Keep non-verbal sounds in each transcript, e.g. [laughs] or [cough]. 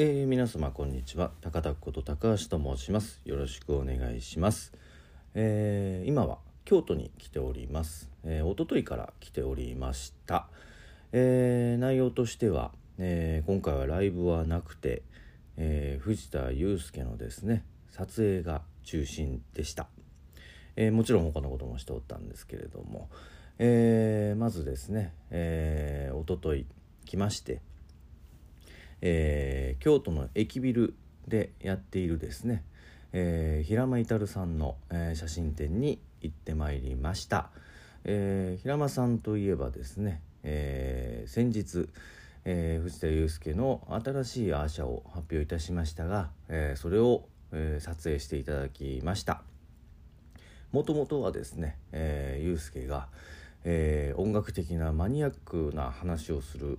えー、皆様こんにちは。高田こと高橋と申します。よろしくお願いします、えー、今は京都に来ております、えー、一昨日から来ておりました、えー、内容としては、えー、今回はライブはなくて、えー、藤田祐介のですね撮影が中心でした、えー、もちろん他のこともしておったんですけれども、えー、まずですね、えー、一昨日来まして、えー、京都の駅ビルでやっているですね、えー、平間至さんの、えー、写真展に行ってまいりました、えー、平間さんといえばですね、えー、先日、えー、藤田祐介の新しいアーシャを発表いたしましたが、えー、それを、えー、撮影していただきました。もともとはですね、えー、祐介が、えー、音楽的なマニアックな話をする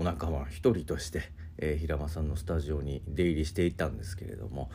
お仲間一人として、えー、平間さんのスタジオに出入りしていたんですけれども、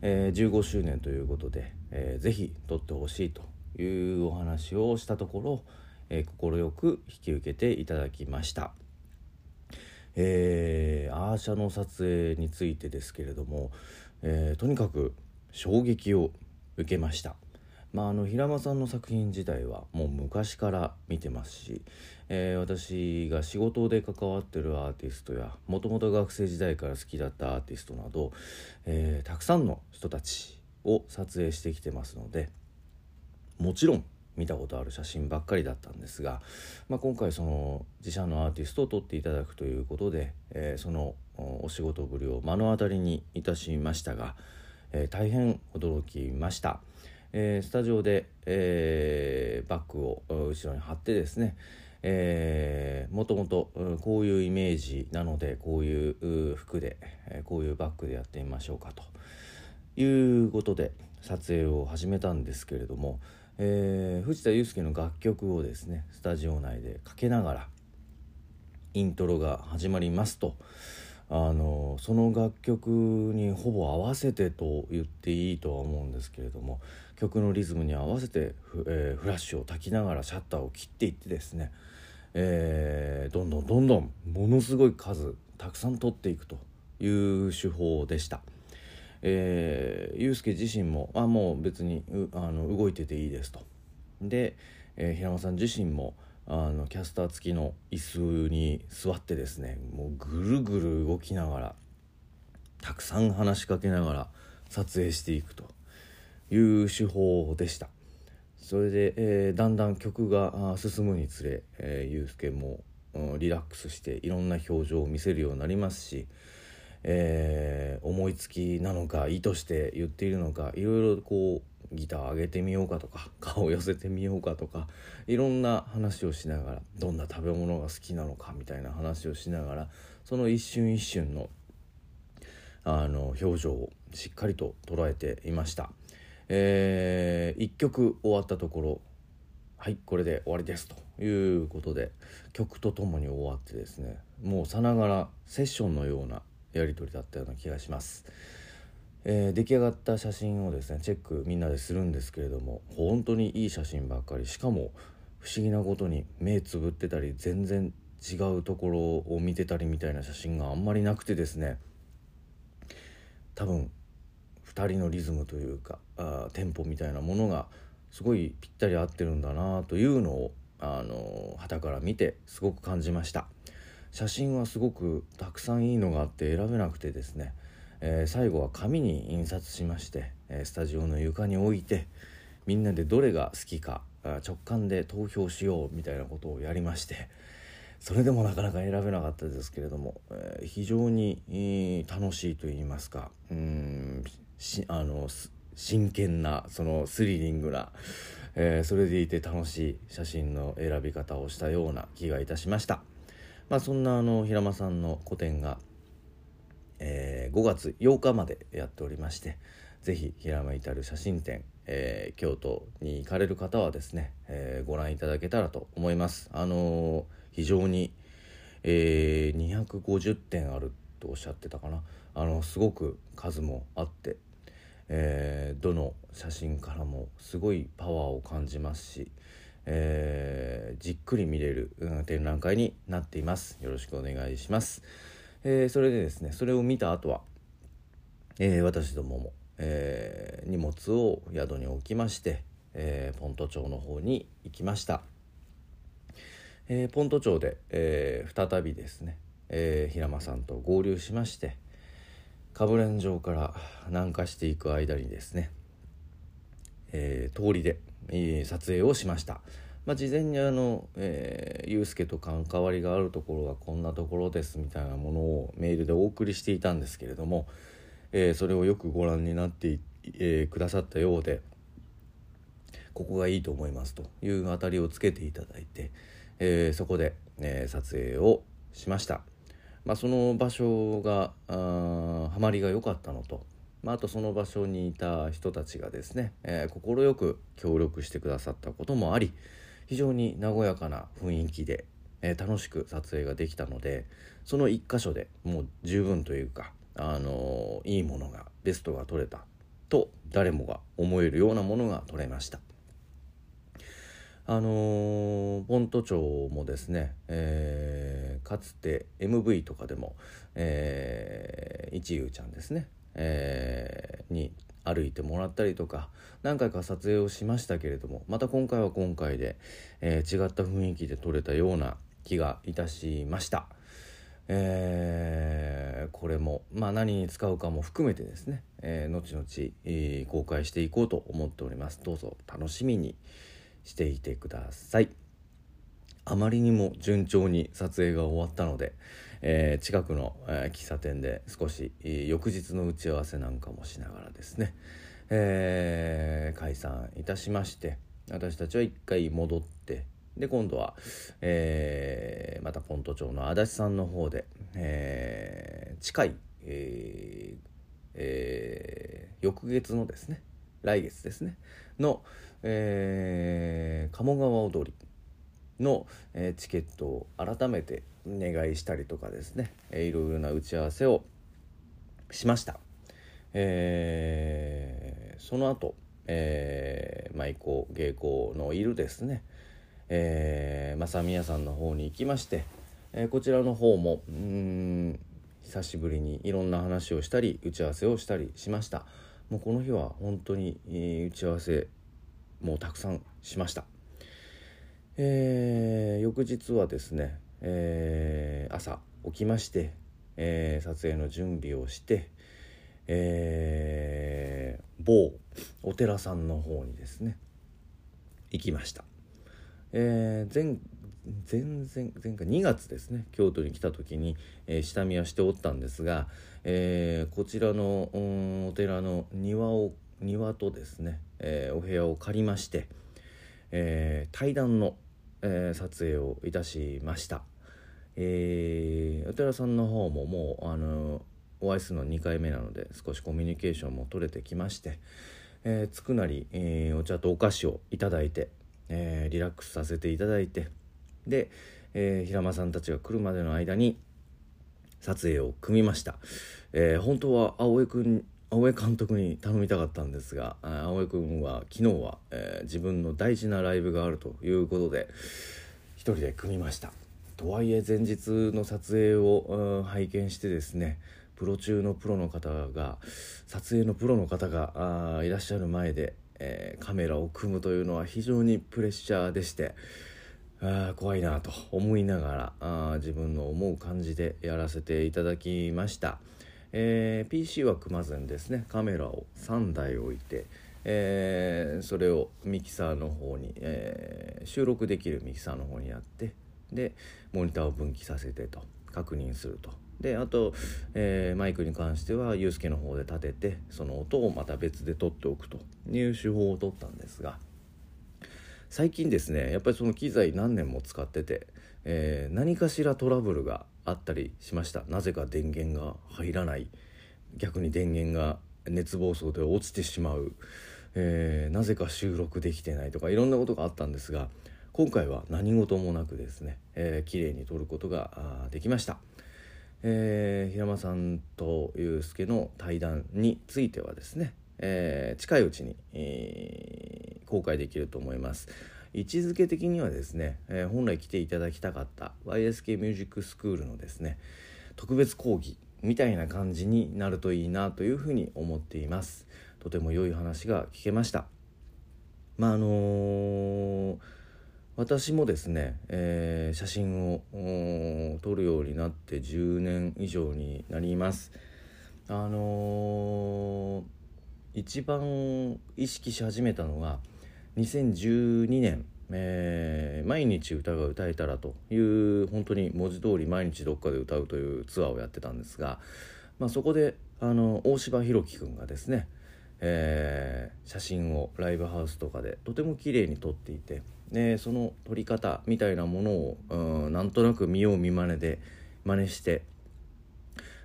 えー、15周年ということで、えー、ぜひ撮ってほしいというお話をしたところ快、えー、く引き受けていただきました。えー、アーシャの撮影についてですけれども、えー、とにかく衝撃を受けました。まあ、あの平間さんの作品自体はもう昔から見てますし、えー、私が仕事で関わってるアーティストやもともと学生時代から好きだったアーティストなど、えー、たくさんの人たちを撮影してきてますのでもちろん見たことある写真ばっかりだったんですが、まあ、今回その自社のアーティストを撮っていただくということで、えー、そのお仕事ぶりを目の当たりにいたしましたが、えー、大変驚きました。えー、スタジオで、えー、バッグを後ろに貼ってですね、えー、もともとこういうイメージなのでこういう服でこういうバッグでやってみましょうかと。いうことで撮影を始めたんですけれども、えー、藤田祐介の楽曲をですねスタジオ内でかけながらイントロが始まりますと。あのその楽曲にほぼ合わせてと言っていいとは思うんですけれども曲のリズムに合わせてフ,、えー、フラッシュを焚きながらシャッターを切っていってですね、えー、どんどんどんどんものすごい数たくさん撮っていくという手法でした。えー、ユースケ自身もあもう別にあの動いてていいですと。で、えー、平間さん自身もあのキャスター付きの椅子に座ってですねもうぐるぐる動きながらたくさん話しかけながら撮影していくという手法でしたそれで、えー、だんだん曲が進むにつれ、えー、ゆうすけも、うん、リラックスしていろんな表情を見せるようになりますし、えー、思いつきなのか意図して言っているのかいろいろこうギター上げてみようかとか [laughs] 顔を寄せてみようかとかいろんな話をしながらどんな食べ物が好きなのかみたいな話をしながらその一瞬一瞬のあの表情をしっかりと捉えていました。えー、1曲終わったところはいこれで終わりですということで曲とともに終わってですねもうさながらセッションのようなやり取りだったような気がします、えー、出来上がった写真をですねチェックみんなでするんですけれども本当にいい写真ばっかりしかも不思議なことに目つぶってたり全然違うところを見てたりみたいな写真があんまりなくてですね多分2人のリズムというかあテンポみたいなものがすごいぴったり合ってるんだなというのをあの旗から見てすごく感じました。写真はすごくたくさんいいのがあって選べなくてですね、えー、最後は紙に印刷しまして、えスタジオの床に置いてみんなでどれが好きか直感で投票しようみたいなことをやりましてそれでもなかなか選べなかったですけれども、えー、非常に楽しいと言いますかうんあの真剣なそのスリリングな、えー、それでいて楽しい写真の選び方をしたような気がいたしました。まあ、そんなあの平間さんの個展が、えー、5月8日までやっておりまして是非平間至る写真展、えー、京都に行かれる方はですね、え、ご覧いただけたらと思います。あの非常に、え250点あるとおっしゃってたかなあのすごく数もあってえー、どの写真からもすごいパワーを感じますし、えー、じっくり見れる、うん、展覧会になっています。よろしくお願いします、えー、それでですねそれを見た後は、え、私どもも、え、荷物を宿に置きまして、え、ポント町の方に行きました、え、ポント町で、え、再びですね、え、平間さんと合流しましてかぶれん城から南下していく間にですね、えー、通りで、えー、撮影をしました。まあ、事前にあの、えー、ゆうすけと関わりがあるところがこんなところですみたいなものをメールでお送りしていたんですけれども、えー、それをよくご覧になってえー、くださったようでここがいいと思いますという当たりをつけていただいて、えー、そこで、えー、撮影をしました。まあ、その場所がハマりが良かったのと、まあ、あとその場所にいた人たちがですね快、えー、く協力してくださったこともあり非常に和やかな雰囲気で、えー、楽しく撮影ができたのでその1箇所でもう十分というか、あのー、いいものがベストが撮れたと誰もが思えるようなものが撮れました。あのー、ポント町もですね、えー、かつて MV とかでも、えー、一遊ちゃんですね、えー、に歩いてもらったりとか何回か撮影をしましたけれどもまた今回は今回で、えー、違った雰囲気で撮れたような気がいたしました。えー、これも、まあ、何に使うかも含めてですね、えー、後々、えー、公開していこうと思っておりますどうぞ楽しみにしていてくださいあまりにも順調に撮影が終わったので、えー、近くの、えー、喫茶店で少し、えー、翌日の打ち合わせなんかもしながらですね、え解散いたしまして私たちは一回戻ってで今度は、えまたポント町の足立さんの方で、え近い、ええ翌月のですね来月ですねの、えー、鴨川踊りの、えー、チケットを改めてお願いしたりとかですね、えー、いろいろな打ち合わせをしました、えー、その後、えー、舞妓芸妓のいるですね、えー、正宮さんの方に行きまして、えー、こちらの方もうん久しぶりにいろんな話をしたり打ち合わせをしたりしました。もうこの日は本当に、えー、打ち合わせもうたくさんしました、えー、翌日はですね、えー、朝起きまして、えー、撮影の準備をして、えー、某お寺さんの方にですね行きました、えー、前前前前回2月ですね京都に来た時に、えー、下見はしておったんですが、えー、こちらのお寺の庭を庭とですね、えー、お部屋を借りまして、えー、対談の、えー、撮影をいたしました、えー、お寺さんの方ももうあのお会いするの2回目なので少しコミュニケーションも取れてきまして、えー、つくなり、えー、お茶とお菓子をいただいて、えー、リラックスさせていただいてで、え、平間さんたちが来るまでの間に撮影を組みました、え、本当は青江君青江監督に頼みたかったんですが青江君は昨日は、えー、自分の大事なライブがあるということで一人で組みましたとはいえ前日の撮影を拝見してですねプロ中のプロの方が撮影のプロの方がいらっしゃる前で、えー、カメラを組むというのは非常にプレッシャーでしてあ怖いなと思いながらあ自分の思う感じでやらせていただきました。えー、PC は組まずにですね。カメラを3台置いて、えー、それをミキサーの方に、えー、収録できるミキサーの方にやってでモニターを分岐させてと確認すると。であと、えー、マイクに関してはユースケの方で立ててその音をまた別で撮っておくという手法を取ったんですが最近ですねやっぱりその機材何年も使ってて、えー、何かしらトラブルがあったりしましたなぜか電源が入らない逆に電源が熱暴走で落ちてしまう、えー、なぜか収録できてないとかいろんなことがあったんですが今回は何事もなくですね、えー、綺麗に撮ることができました。えー、平間さんと祐介の対談についてはですね、えー、近いうちに、えー、公開できると思います。位置づけ的にはですね、えー、本来来ていただきたかった YSK ミュージックスクールのですね特別講義みたいな感じになるといいなというふうに思っています。とても良い話が聞けました。まああのー、私もですね、えー、写真を撮るようになって10年以上になります。あのー、一番意識し始めたのが2012年えー、毎日歌が歌えたらという本当に文字通り毎日どっかで歌うというツアーをやってたんですが、まあ、そこであの大柴弘樹君がですね、えー、写真をライブハウスとかでとても綺麗に撮っていてでその撮り方みたいなものをうんなんとなく見よう見まねで真似して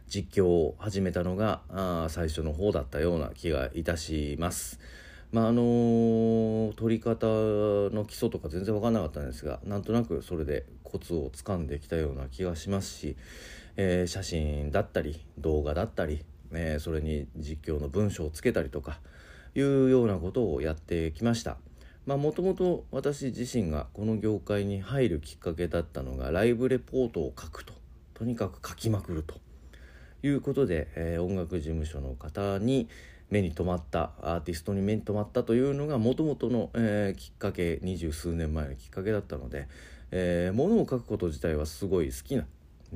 実況を始めたのがあ最初の方だったような気がいたします。まああの取り方の基礎とか全然分かんなかったんですがなんとなくそれでコツをつかんできたような気がしますし、えー、写真だったり動画だったり、えー、それに実況の文章をつけたりとかいうようなことをやってきました。まあもともと私自身がこの業界に入るきっかけだったのがライブレポートを書くととにかく書きまくるということで、えー、音楽事務所の方に、目に留まったアーティストに目に留まったというのがもともとの、えー、きっかけ二十数年前のきっかけだったので、えー、物を書くこと自体はすごい好きなん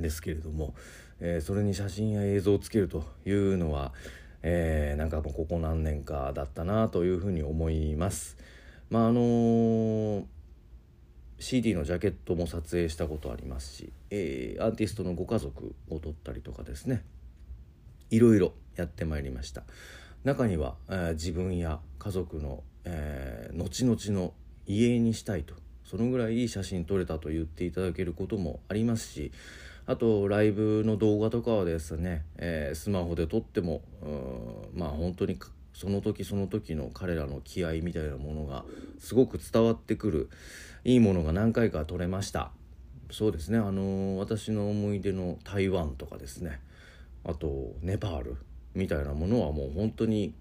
ですけれども、えー、それに写真や映像をつけるというのは、えー、なんかもうここ何年かだったなというふうに思います。まああのー CD のジャケットも撮影したことありますし、えー、アーティストのご家族を撮ったりとかですねいろいろやってまいりました中には、えー、自分や家族の、えー、後々の遺影にしたいとそのぐらいいい写真撮れたと言っていただけることもありますしあとライブの動画とかはですね、えー、スマホで撮ってもまあ本当にその時その時の彼らの気合みたいなものがすごく伝わってくるいいものが何回か撮れました。そうですねあの私の思い出の台湾とかですねあとネパールみたいなものはもう本当に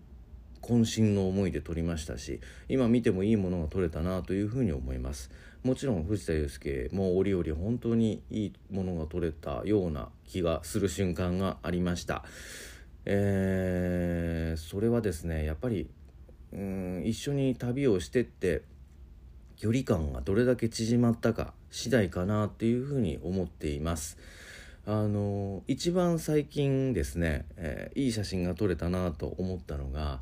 渾身の思いで撮りましたし今見てもいいものが撮れたなというふうに思いますもちろん藤田祐介も折々本当にいいものが撮れたような気がする瞬間がありましたえー、それはですねやっぱりうん一緒に旅をしてって距離感がどれだけ縮まったか次第かなっていうふうに思っています。あの一番最近ですね、えー、いい写真が撮れたなと思ったのが、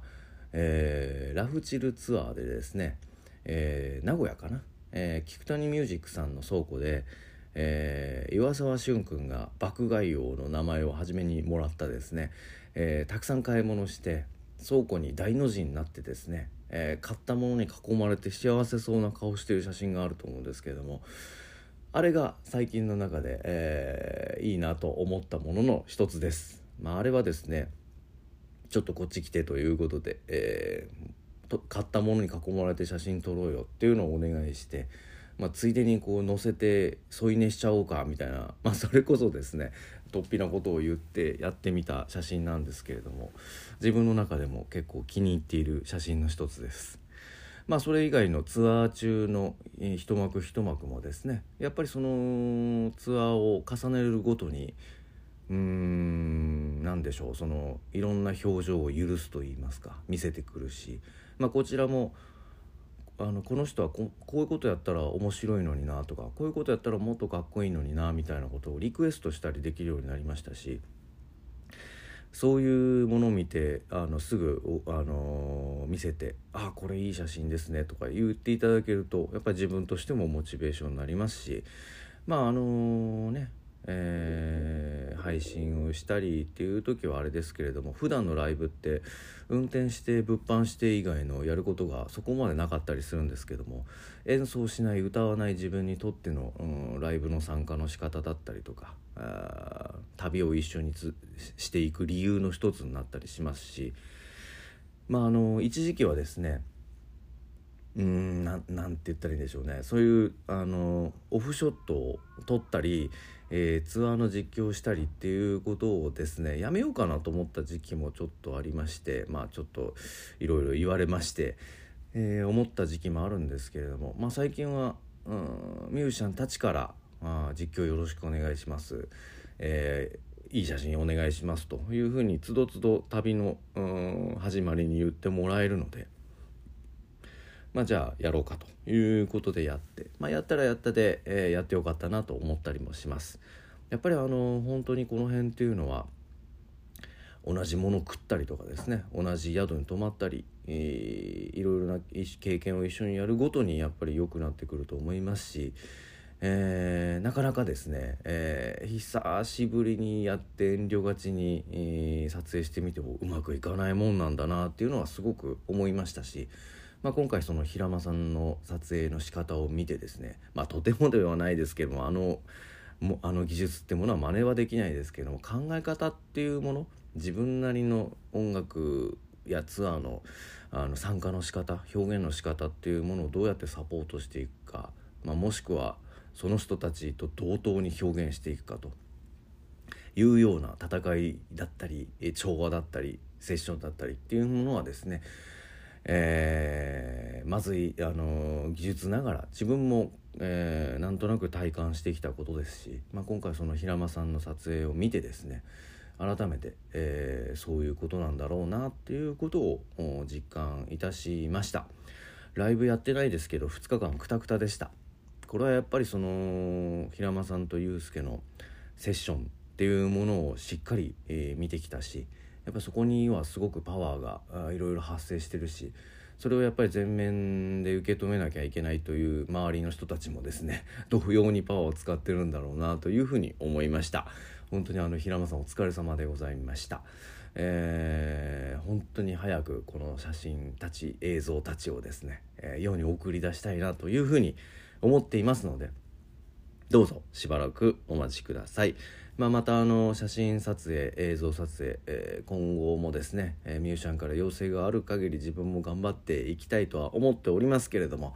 えー、ラフチルツアーでですね、えー、名古屋かな、えー、菊谷ミュージックさんの倉庫で、え岩沢俊君が爆買い王の名前を初めにもらったですね、えたくさん買い物して倉庫に大の字になってですね、え買ったものに囲まれて幸せそうな顔してる写真があると思うんですけれどもあれが最近の中で、えー、いいなと思ったものの一つです。まあ、あれはですねちょっとこっち来てということで、えー、と買ったものに囲まれて写真撮ろうよっていうのをお願いして、まあ、ついでにこう載せて添い寝しちゃおうかみたいな、まあ、それこそですね突飛なことを言ってやってみた写真なんですけれども自分の中でも結構気に入っている写真の一つです。まあそれ以外のツアー中の一幕一幕もですねやっぱりそのツアーを重ねるごとにうーん何でしょうそのいろんな表情を許すと言いますか見せてくるし、まあ、こちらもあのこの人はここういうことやったら面白いのになとかこういうことやったらもっとかっこいいのになみたいなことをリクエストしたりできるようになりましたしそういうものを見てあのすぐ、あの見せて「あこれいい写真ですね」とか言っていただけるとやっぱり自分としてもモチベーションになりますしまああのねえー、配信をしたりっていう時はあれですけれども普段のライブって運転して物販して以外のやることがそこまでなかったりするんですけども演奏しない歌わない自分にとっての、うん、ライブの参加の仕方だったりとか旅を一緒にしていく理由の一つになったりしますしまああの一時期はですねうんななんて言ったらいいんでしょうね。そういうあのオフショットを撮ったりえー、ツアーの実況をしたりっていうことをですねやめようかなと思った時期もちょっとありましてまあちょっといろいろ言われまして、えー、思った時期もあるんですけれども、まあ、最近は、うん、ミュージシャンたちからあ実況よろしくお願いします、えー、いい写真お願いしますというふうにつどつど旅の始まりに言ってもらえるので。まあ、じゃあやろうかということでやって、まあ、やったらやったで、えー、やってよかったなと思ったりもします。やっぱりあの本当にこの辺っていうのは同じもの食ったりとかですね同じ宿に泊まったり、えー、いろいろな経験を一緒にやるごとにやっぱり良くなってくると思いますし、えー、なかなかですね、えー、久しぶりにやって遠慮がちに、えー、撮影してみてもうまくいかないもんなんだなっていうのはすごく思いましたし、まあ、今回その平間さんの撮影の仕方を見てですね、まあ、とてもではないですけどもあのもあの技術ってものは真似はできないですけども考え方っていうもの自分なりの音楽やツアーのあの参加の仕方表現の仕方っていうものをどうやってサポートしていくか、まあ、もしくはその人たちと同等に表現していくかと。いうような戦いだったり調和だったりセッションだったりっていうものはですね、えー、まずい、あの技術ながら自分も、えー、なんとなく体感してきたことですし、まあ、今回その平間さんの撮影を見てですね改めて、えー、そういうことなんだろうなっていうことを実感いたしました。ライブやってないですけど2日間くたくたでした。これはやっぱりその平間さんと祐介のセッションっていうものをしっかり、えー、見てきたしやっぱそこにはすごくパワーがいろいろ発生してるしそれをやっぱり全面で受け止めなきゃいけないという周りの人たちもですね [laughs] 同様にパワーを使ってるんだろうなというふうに思いました。本当にあの平間さんお疲れ様でございました。えー、本当に早くこの写真たち映像たちをですね、えー、世に送り出したいなというふうに思っていますのでどうぞしばらくお待ちください。まあ、またあの写真撮影映像撮影、えー、今後もですね、えー、ミュージシャンから要請がある限り自分も頑張っていきたいとは思っておりますけれども、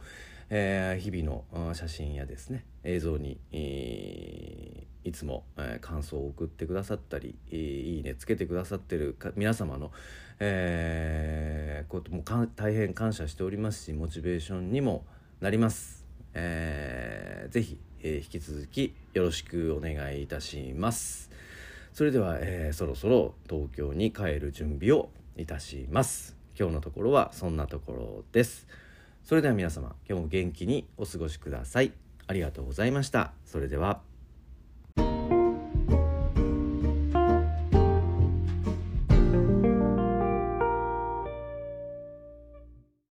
えー、日々の写真やですね映像に、えー、いつも、えー、感想を送ってくださったり、えー、いいねつけてくださってる皆様の、えー、ことも大変感謝しておりますしモチベーションにもなります。えー、ぜひえー、引き続きよろしくお願いいたします。それでは、えー、そろそろ東京に帰る準備をいたします。今日のところはそんなところです。それでは皆様今日も元気にお過ごしください。ありがとうございました。それでは。